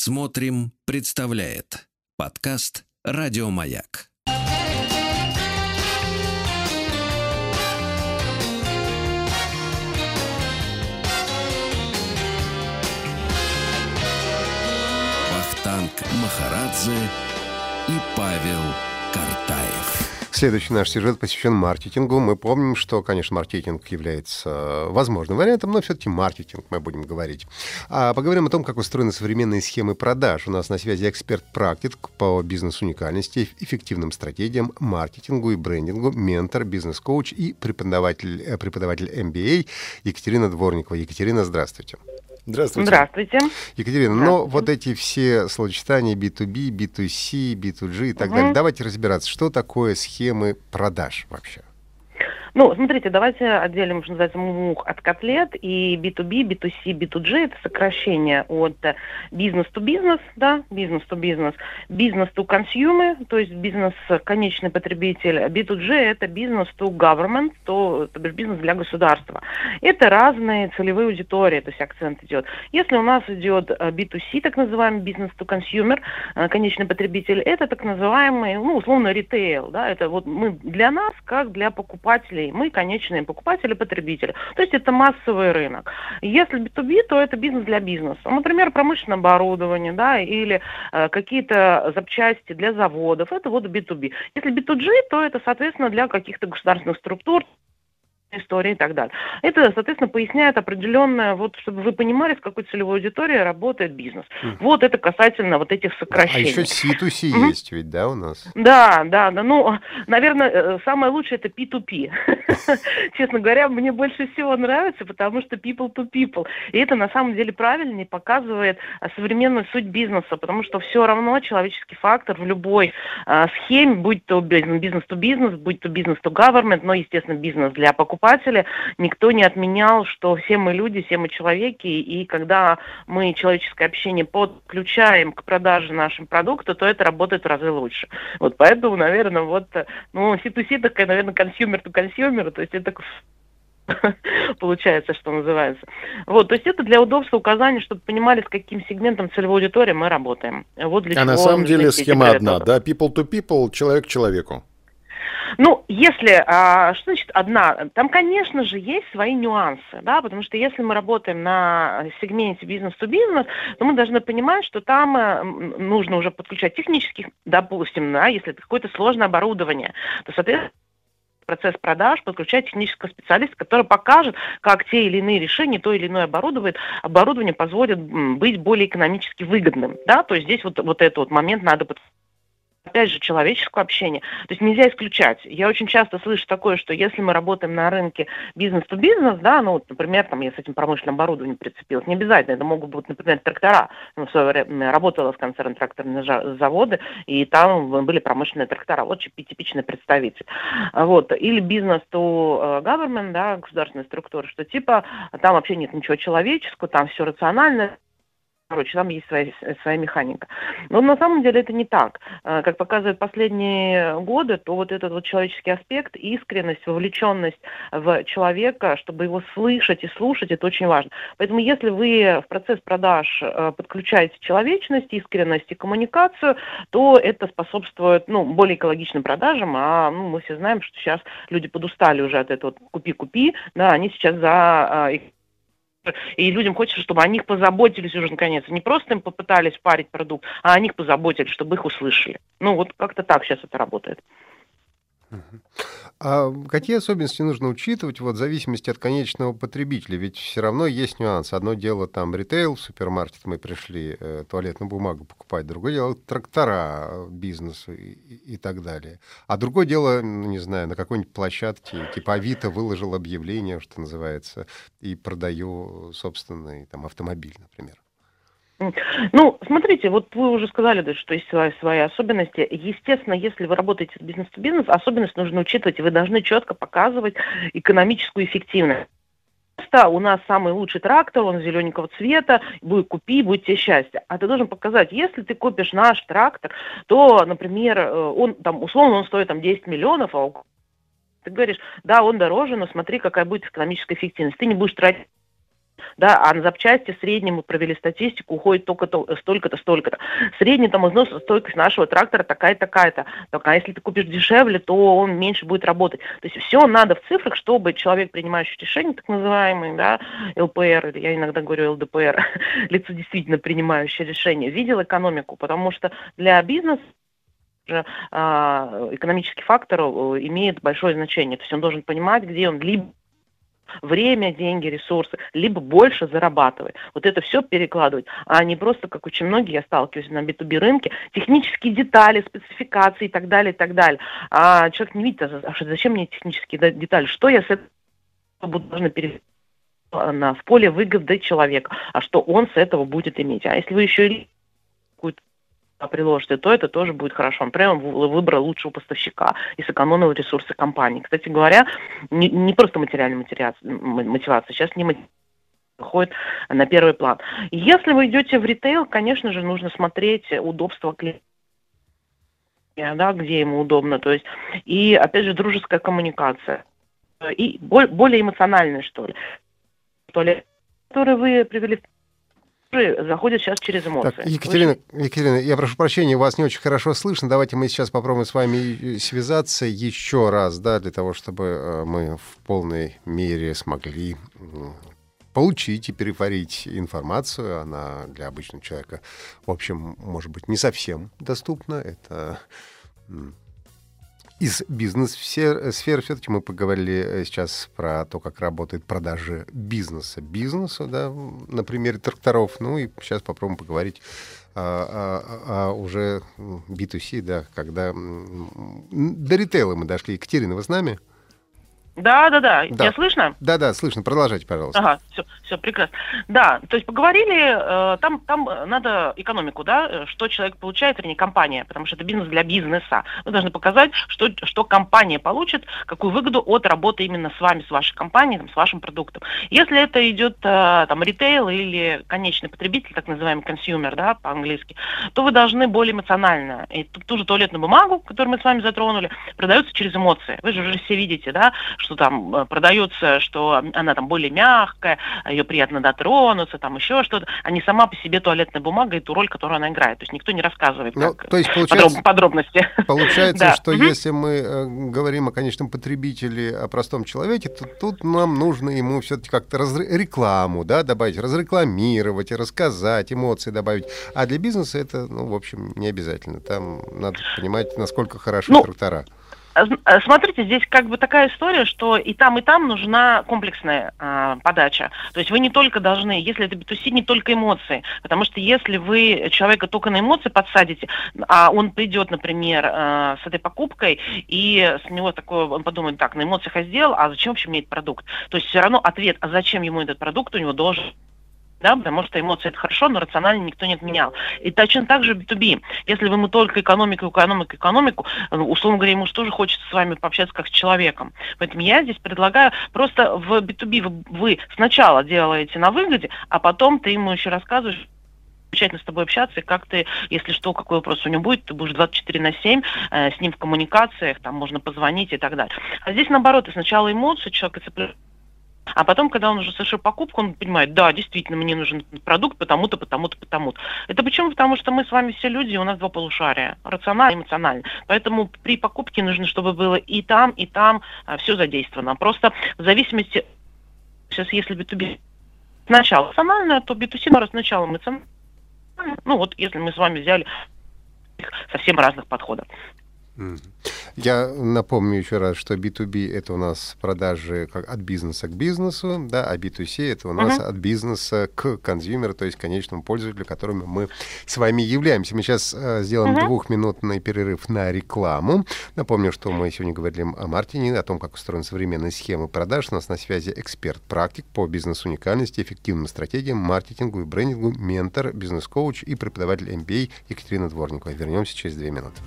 Смотрим, представляет подкаст Радиомаяк. Вахтанг Махарадзе и Павел Картаев. Следующий наш сюжет посвящен маркетингу. Мы помним, что, конечно, маркетинг является возможным вариантом, но все-таки маркетинг мы будем говорить. А поговорим о том, как устроены современные схемы продаж. У нас на связи эксперт-практик по бизнес-уникальности, эффективным стратегиям, маркетингу и брендингу, ментор, бизнес-коуч и преподаватель, э, преподаватель MBA Екатерина Дворникова. Екатерина, здравствуйте. Здравствуйте. Здравствуйте. Екатерина, Здравствуйте. но вот эти все словосочетания B2B, B2C, B2G и так угу. далее, давайте разбираться, что такое схемы продаж вообще? Ну, смотрите, давайте отделим, что называется, мух от котлет. И B2B, B2C, B2G – это сокращение от бизнес-то-бизнес, да, бизнес-то-бизнес, бизнес-то-консюмер, то есть бизнес-конечный потребитель. B2G – это бизнес-то-government, то, то бишь бизнес для государства. Это разные целевые аудитории, то есть акцент идет. Если у нас идет B2C, так называемый бизнес-то-консюмер, конечный потребитель, это так называемый, ну, условно, ритейл, да, это вот мы для нас, как для покупателей мы конечные покупатели, потребители. То есть это массовый рынок. Если B2B, то это бизнес для бизнеса. Например, промышленное оборудование, да, или э, какие-то запчасти для заводов. Это вот B2B. Если B2G, то это, соответственно, для каких-то государственных структур, истории и так далее. Это, соответственно, поясняет определенное, вот, чтобы вы понимали, с какой целевой аудиторией работает бизнес. Mm. Вот это касательно вот этих сокращений. А еще C2C mm-hmm. есть ведь, да, у нас? Да, да, да. Ну, наверное, э, самое лучшее это P2P. Честно говоря, мне больше всего нравится, потому что people to people. И это на самом деле правильнее показывает э, современную суть бизнеса, потому что все равно человеческий фактор в любой а, схеме, будь то бизнес to бизнес, будь то бизнес to government, но, естественно, бизнес для покупателей, покупателя, никто не отменял, что все мы люди, все мы человеки, и когда мы человеческое общение подключаем к продаже нашим продукта, то это работает в разы лучше. Вот поэтому, наверное, вот, ну, C2C такая, наверное, consumer to consumer, то есть это получается, что называется. Вот, то есть это для удобства указания, чтобы понимали, с каким сегментом целевой аудитории мы работаем. Вот для а на самом деле схема одна, да, people to people, человек к человеку. Ну, если, а, что значит одна? Там, конечно же, есть свои нюансы, да, потому что если мы работаем на сегменте бизнес-то-бизнес, то мы должны понимать, что там э, нужно уже подключать технических, допустим, да, если это какое-то сложное оборудование, то, соответственно, процесс продаж подключать технического специалиста, который покажет, как те или иные решения, то или иное оборудование, оборудование позволит быть более экономически выгодным. Да? То есть здесь вот, вот этот вот момент надо подключать опять же, человеческого общения. То есть нельзя исключать. Я очень часто слышу такое, что если мы работаем на рынке бизнес-то-бизнес, да, ну, вот, например, там я с этим промышленным оборудованием прицепилась, не обязательно, это могут быть, например, трактора. Ну, в свое время работала в концерне тракторные заводы, и там были промышленные трактора. Вот типичный представитель. Вот. Или бизнес-то government, да, государственная структура, что типа там вообще нет ничего человеческого, там все рационально, Короче, там есть своя, своя механика. Но на самом деле это не так. Э, как показывают последние годы, то вот этот вот человеческий аспект, искренность, вовлеченность в человека, чтобы его слышать и слушать, это очень важно. Поэтому если вы в процесс продаж э, подключаете человечность, искренность и коммуникацию, то это способствует ну, более экологичным продажам, а ну, мы все знаем, что сейчас люди подустали уже от этого купи-купи, да, они сейчас за э, и людям хочется, чтобы о них позаботились уже наконец. Не просто им попытались парить продукт, а о них позаботились, чтобы их услышали. Ну, вот как-то так сейчас это работает. А какие особенности нужно учитывать вот, в зависимости от конечного потребителя? Ведь все равно есть нюанс. Одно дело там ритейл, в супермаркет мы пришли э, туалетную бумагу покупать, другое дело трактора э, бизнесу и, и так далее. А другое дело, ну, не знаю, на какой-нибудь площадке, типа Авито выложил объявление, что называется, и продаю собственный там автомобиль, например. Ну, смотрите, вот вы уже сказали, да, что есть свои, свои особенности. Естественно, если вы работаете с бизнес-то-бизнес, особенность нужно учитывать, и вы должны четко показывать экономическую эффективность у нас самый лучший трактор, он зелененького цвета, будет купи, будет тебе счастье. А ты должен показать, если ты купишь наш трактор, то, например, э, он там, условно, он стоит там 10 миллионов, а ты говоришь, да, он дороже, но смотри, какая будет экономическая эффективность. Ты не будешь тратить да, а на запчасти в среднем мы провели статистику, уходит только столько-то, столько-то. Средний там износ, стойкость нашего трактора такая-то, такая-то. а если ты купишь дешевле, то он меньше будет работать. То есть все надо в цифрах, чтобы человек, принимающий решение, так называемый, да, ЛПР, или я иногда говорю ЛДПР, лицо действительно принимающее решение, видел экономику, потому что для бизнеса а, экономический фактор э, имеет большое значение. То есть он должен понимать, где он либо время, деньги, ресурсы, либо больше зарабатывать. Вот это все перекладывать, а не просто, как очень многие, я сталкиваюсь на B2B рынке, технические детали, спецификации и так далее, и так далее. А человек не видит, а, а зачем мне технические детали, что я с этого буду должна перевести на, в поле выгоды человека, а что он с этого будет иметь. А если вы еще и какую-то приложите, то это тоже будет хорошо. Он выбрал лучшего поставщика и сэкономил ресурсы компании. Кстати говоря, не, не просто материальная мотивация, сейчас не выходит на первый план. Если вы идете в ритейл, конечно же, нужно смотреть удобство клиента да, где ему удобно, то есть, и, опять же, дружеская коммуникация, и более эмоциональная, что ли. То ли, которые вы привели в заходят сейчас через эмоции. Так, Екатерина, Екатерина, я прошу прощения, вас не очень хорошо слышно. Давайте мы сейчас попробуем с вами связаться еще раз, да, для того, чтобы э, мы в полной мере смогли получить и переварить информацию. Она для обычного человека, в общем, может быть, не совсем доступна. Это из бизнес-сфер все-таки мы поговорили э, сейчас про то, как работает продажи бизнеса бизнесу, да, на примере тракторов. Ну и сейчас попробуем поговорить а, а, а уже B2C, да, когда до ритейла мы дошли. Екатерина, вы с нами? Да, да, да. Меня слышно? Да, да, слышно. Продолжайте, пожалуйста. Ага, все, все, прекрасно. Да, то есть поговорили, э, там, там надо экономику, да, что человек получает, вернее, компания, потому что это бизнес для бизнеса. Вы должны показать, что, что компания получит, какую выгоду от работы именно с вами, с вашей компанией, там, с вашим продуктом. Если это идет э, там ритейл или конечный потребитель, так называемый consumer, да, по-английски, то вы должны более эмоционально. И ту, ту же туалетную бумагу, которую мы с вами затронули, продается через эмоции. Вы же уже все видите, да, что там э, продается, что она там более мягкая, ее приятно дотронуться, там еще что-то, а не сама по себе туалетная бумага и ту роль, которую она играет. То есть никто не рассказывает ну, то есть получается, подробности. Получается, да. что угу. если мы э, говорим о конечном потребителе, о простом человеке, то тут нам нужно ему все-таки как-то раз... рекламу да, добавить, разрекламировать, рассказать, эмоции добавить. А для бизнеса это, ну, в общем, не обязательно. Там надо понимать, насколько хороши ну, трактора. Э, смотрите, здесь как бы такая история, что и там, и там нужна комплексная э, подача. То есть вы не только должны, если это B2C, не только эмоции. Потому что если вы человека только на эмоции подсадите, а он придет, например, э, с этой покупкой, и с него такое, он подумает, так, на эмоциях я сделал, а зачем вообще мне этот продукт? То есть все равно ответ, а зачем ему этот продукт, у него должен да, потому что эмоции это хорошо, но рационально никто не отменял. И точно так же B2B. Если ему только экономику, экономику, экономику, ну, условно говоря, ему же тоже хочется с вами пообщаться как с человеком. Поэтому я здесь предлагаю просто в B2B вы, вы сначала делаете на выгоде, а потом ты ему еще рассказываешь, замечательно с тобой общаться, и как ты, если что, какой вопрос у него будет, ты будешь 24 на 7 э, с ним в коммуникациях, там можно позвонить и так далее. А здесь наоборот, ты сначала эмоции человека цепляешь а потом, когда он уже совершил покупку, он понимает, да, действительно, мне нужен продукт потому-то, потому-то, потому-то. Это почему? Потому что мы с вами все люди, у нас два полушария, рационально и эмоционально. Поэтому при покупке нужно, чтобы было и там, и там а, все задействовано. Просто в зависимости, сейчас если B2B сначала рационально, то B2C сначала эмоционально. Ну вот, если мы с вами взяли совсем разных подходов. Я напомню еще раз, что B2B это у нас продажи как от бизнеса к бизнесу, да, а B2C это у нас uh-huh. от бизнеса к консюмеру, то есть конечному пользователю, которым мы с вами являемся. Мы сейчас э, сделаем uh-huh. двухминутный перерыв на рекламу. Напомню, что мы сегодня говорили о Мартине, о том, как устроены современные схемы продаж. У нас на связи эксперт-практик по бизнес-уникальности, эффективным стратегиям, маркетингу и брендингу, ментор, бизнес-коуч и преподаватель MBA Екатерина Дворникова. Вернемся через две минуты.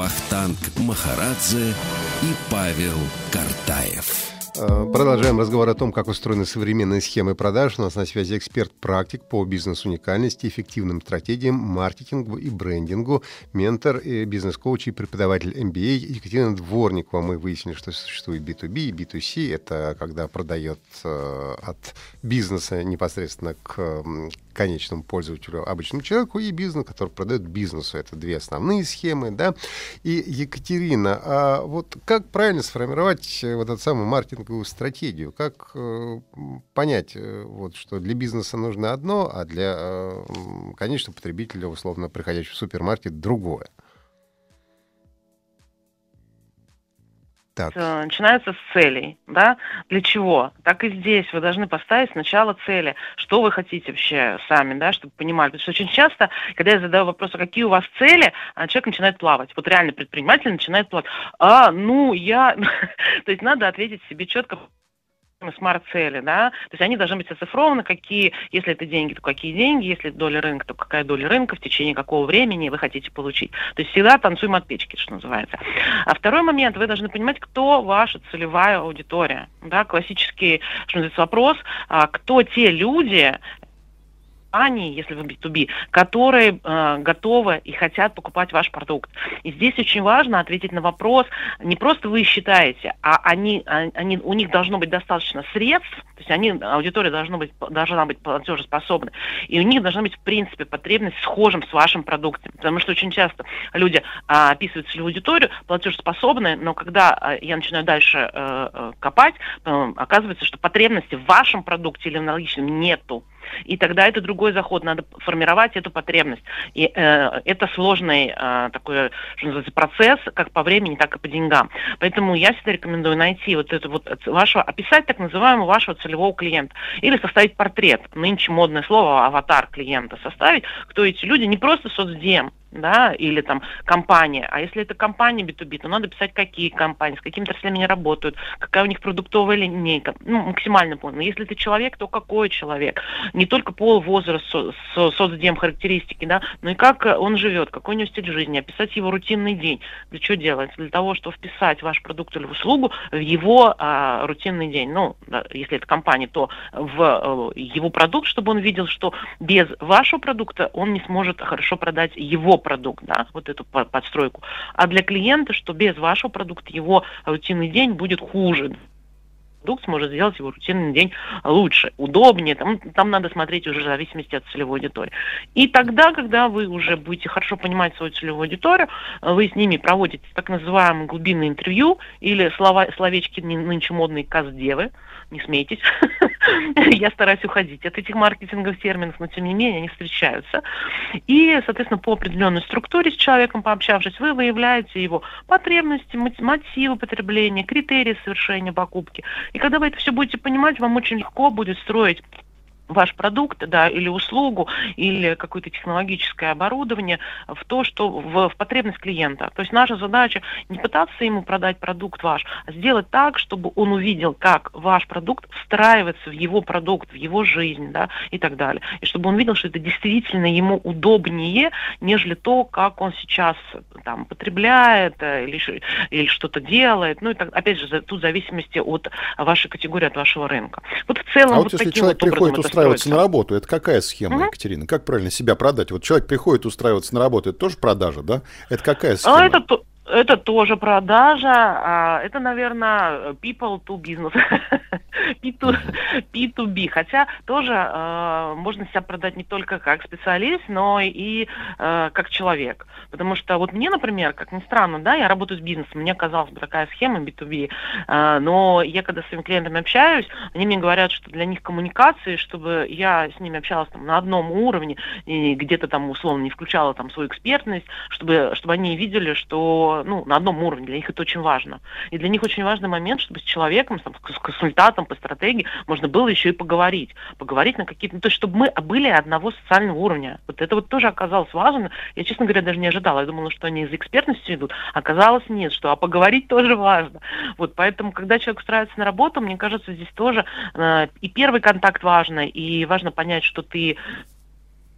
Вахтанг Махарадзе и Павел Картаев. Э, продолжаем разговор о том, как устроены современные схемы продаж. У нас на связи эксперт-практик по бизнес-уникальности, эффективным стратегиям, маркетингу и брендингу, ментор, бизнес-коуч и преподаватель MBA Екатерина Дворникова. Мы выяснили, что существует B2B и B2C. Это когда продает э, от бизнеса непосредственно к конечному пользователю, обычному человеку, и бизнес, который продает бизнесу. Это две основные схемы, да. И Екатерина, а вот как правильно сформировать э, вот эту самую маркетинговую стратегию? Как э, понять, э, вот, что для бизнеса нужно одно, а для э, конечного потребителя, условно, приходящего в супермаркет, другое? Так. Э, начинаются с целей, да, для чего? Так и здесь вы должны поставить сначала цели, что вы хотите вообще сами, да, чтобы понимали, потому что очень часто, когда я задаю вопрос, а какие у вас цели, а человек начинает плавать, вот реально предприниматель начинает плавать, а, ну, я, то есть надо ответить себе четко, смарт-цели, да, то есть они должны быть оцифрованы, какие, если это деньги, то какие деньги, если доля рынка, то какая доля рынка, в течение какого времени вы хотите получить. То есть всегда танцуем от печки, что называется. А второй момент, вы должны понимать, кто ваша целевая аудитория, да, классический, что называется, вопрос, а, кто те люди, компании, если вы B2B, которые э, готовы и хотят покупать ваш продукт. И здесь очень важно ответить на вопрос, не просто вы считаете, а они, а, они, у них должно быть достаточно средств, то есть они, аудитория должна быть, должна быть платежеспособна, и у них должна быть, в принципе, потребность схожим с вашим продуктом. Потому что очень часто люди а, описывают целевую аудиторию, платежеспособные, но когда а, я начинаю дальше а, а, копать, а, оказывается, что потребности в вашем продукте или аналогичном нету. И тогда это другой заход, надо формировать эту потребность. И э, это сложный э, такой, что называется, процесс, как по времени, так и по деньгам. Поэтому я всегда рекомендую найти вот это вот вашего, описать так называемого вашего целевого клиента. Или составить портрет. Нынче модное слово аватар клиента составить, кто эти люди, не просто соцдем, да, или там компания. А если это компания B2B, то надо писать, какие компании, с какими отраслями они работают, какая у них продуктовая линейка, ну, максимально полно. Если это человек, то какой человек. Не только пол, возраст, со, со, соцдем, характеристики, да, но и как он живет, какой у него стиль жизни, описать его рутинный день. Для чего делается? Для того, чтобы вписать ваш продукт или услугу в его а, рутинный день. Ну, да, если это компания, то в э, его продукт, чтобы он видел, что без вашего продукта он не сможет хорошо продать его продукт, да, вот эту подстройку. А для клиента, что без вашего продукта его рутинный день будет хуже продукт сможет сделать его рутинный день лучше, удобнее. Там, там надо смотреть уже в зависимости от целевой аудитории. И тогда, когда вы уже будете хорошо понимать свою целевую аудиторию, вы с ними проводите так называемое глубинное интервью или слова, словечки нынче модные каздевы, не смейтесь. Я стараюсь уходить от этих маркетинговых терминов, но тем не менее они встречаются. И, соответственно, по определенной структуре с человеком пообщавшись, вы выявляете его потребности, мотивы потребления, критерии совершения покупки. И когда вы это все будете понимать, вам очень легко будет строить ваш продукт, да, или услугу, или какое-то технологическое оборудование в то, что в, в потребность клиента. То есть наша задача не пытаться ему продать продукт ваш, а сделать так, чтобы он увидел, как ваш продукт встраивается в его продукт, в его жизнь, да, и так далее. И чтобы он видел, что это действительно ему удобнее, нежели то, как он сейчас там потребляет э, или, или что-то делает. Ну и так, опять же, тут в зависимости от вашей категории, от вашего рынка. Вот в целом а вот, вот если человек вот приходит устраиваться на работу, это какая схема, угу. Екатерина? Как правильно себя продать? Вот человек приходит устраиваться на работу, это тоже продажа, да? Это какая а схема? А это это тоже продажа. А, это, наверное, people to business. P2B. Хотя тоже э, можно себя продать не только как специалист, но и э, как человек. Потому что вот мне, например, как ни странно, да, я работаю с бизнесом, мне казалось бы такая схема B2B, э, но я когда с своими клиентами общаюсь, они мне говорят, что для них коммуникации, чтобы я с ними общалась там, на одном уровне, и где-то там условно не включала там свою экспертность, чтобы, чтобы они видели, что ну, на одном уровне, для них это очень важно. И для них очень важный момент, чтобы с человеком, там, с консультантом по стратегии можно было еще и поговорить. Поговорить на какие-то... Ну, то есть, чтобы мы были одного социального уровня. Вот это вот тоже оказалось важно. Я, честно говоря, даже не ожидала. Я думала, что они из экспертности идут. Оказалось, нет, что а поговорить тоже важно. Вот, поэтому, когда человек устраивается на работу, мне кажется, здесь тоже э, и первый контакт важно, и важно понять, что ты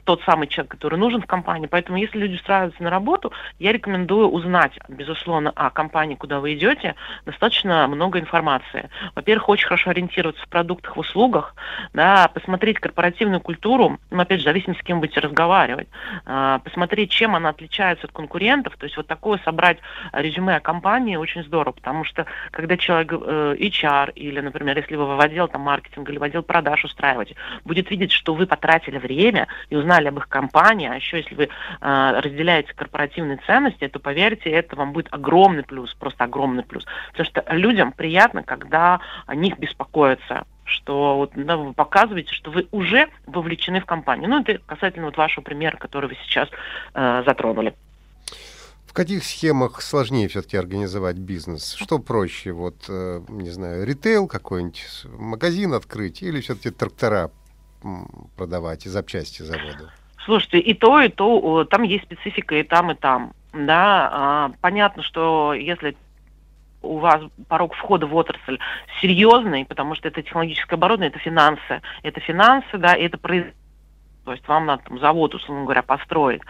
тот самый человек, который нужен в компании. Поэтому, если люди устраиваются на работу, я рекомендую узнать, безусловно, о компании, куда вы идете, достаточно много информации. Во-первых, очень хорошо ориентироваться в продуктах, в услугах, да, посмотреть корпоративную культуру, ну, опять же, в зависимости, с кем будете разговаривать, э, посмотреть, чем она отличается от конкурентов. То есть вот такое собрать резюме о компании очень здорово, потому что когда человек э, HR или, например, если вы в отдел там, маркетинга или в отдел продаж устраиваете, будет видеть, что вы потратили время и узнали об их компании, а еще если вы э, разделяете корпоративные ценности, то поверьте, это вам будет огромный плюс, просто огромный плюс. Потому что людям приятно, когда о них беспокоятся что вот, да, вы показываете, что вы уже вовлечены в компанию. Ну, это касательно вот вашего примера, который вы сейчас э, затронули. В каких схемах сложнее все-таки организовать бизнес? Что проще? Вот, э, не знаю, ритейл какой-нибудь, магазин открыть или все-таки трактора продавать и запчасти завода? Слушайте, и то, и то, там есть специфика и там, и там. Да, а, понятно, что если у вас порог входа в отрасль серьезный, потому что это технологическое оборудование, это финансы, это финансы, да, это производство то есть вам надо там, завод, условно говоря, построить.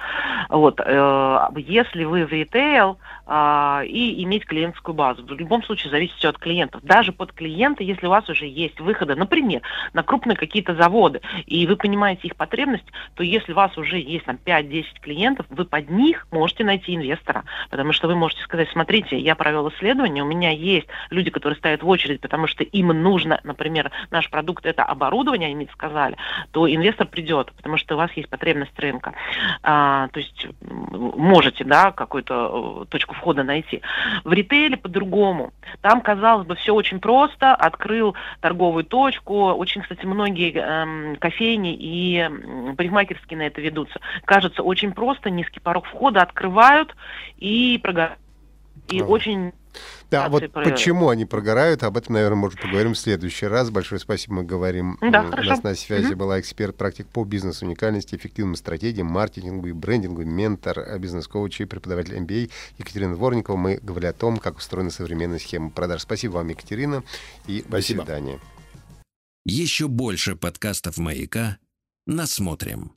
Вот. Э, если вы в ритейл э, и иметь клиентскую базу, в любом случае зависит все от клиентов. Даже под клиента, если у вас уже есть выходы, например, на крупные какие-то заводы, и вы понимаете их потребность, то если у вас уже есть там 5-10 клиентов, вы под них можете найти инвестора. Потому что вы можете сказать, смотрите, я провел исследование, у меня есть люди, которые стоят в очередь, потому что им нужно, например, наш продукт это оборудование, они сказали, то инвестор придет потому что у вас есть потребность рынка. А, то есть можете, да, какую-то э, точку входа найти. В ритейле по-другому. Там, казалось бы, все очень просто. Открыл торговую точку. Очень, кстати, многие эм, кофейни и парикмахерские на это ведутся. Кажется, очень просто, низкий порог входа открывают и прогорают. И ага. очень да, вот про... почему они прогорают, об этом, наверное, может, поговорим в следующий раз. Большое спасибо, мы говорим. Да, У хорошо. нас на связи угу. была эксперт-практик по бизнесу уникальности, эффективным стратегиям, маркетингу и брендингу, ментор, э, бизнес-коуч и преподаватель MBA Екатерина Дворникова. Мы говорили о том, как устроена современная схема продаж. Спасибо вам, Екатерина, и спасибо. до свидания. Еще больше подкастов «Маяка» насмотрим.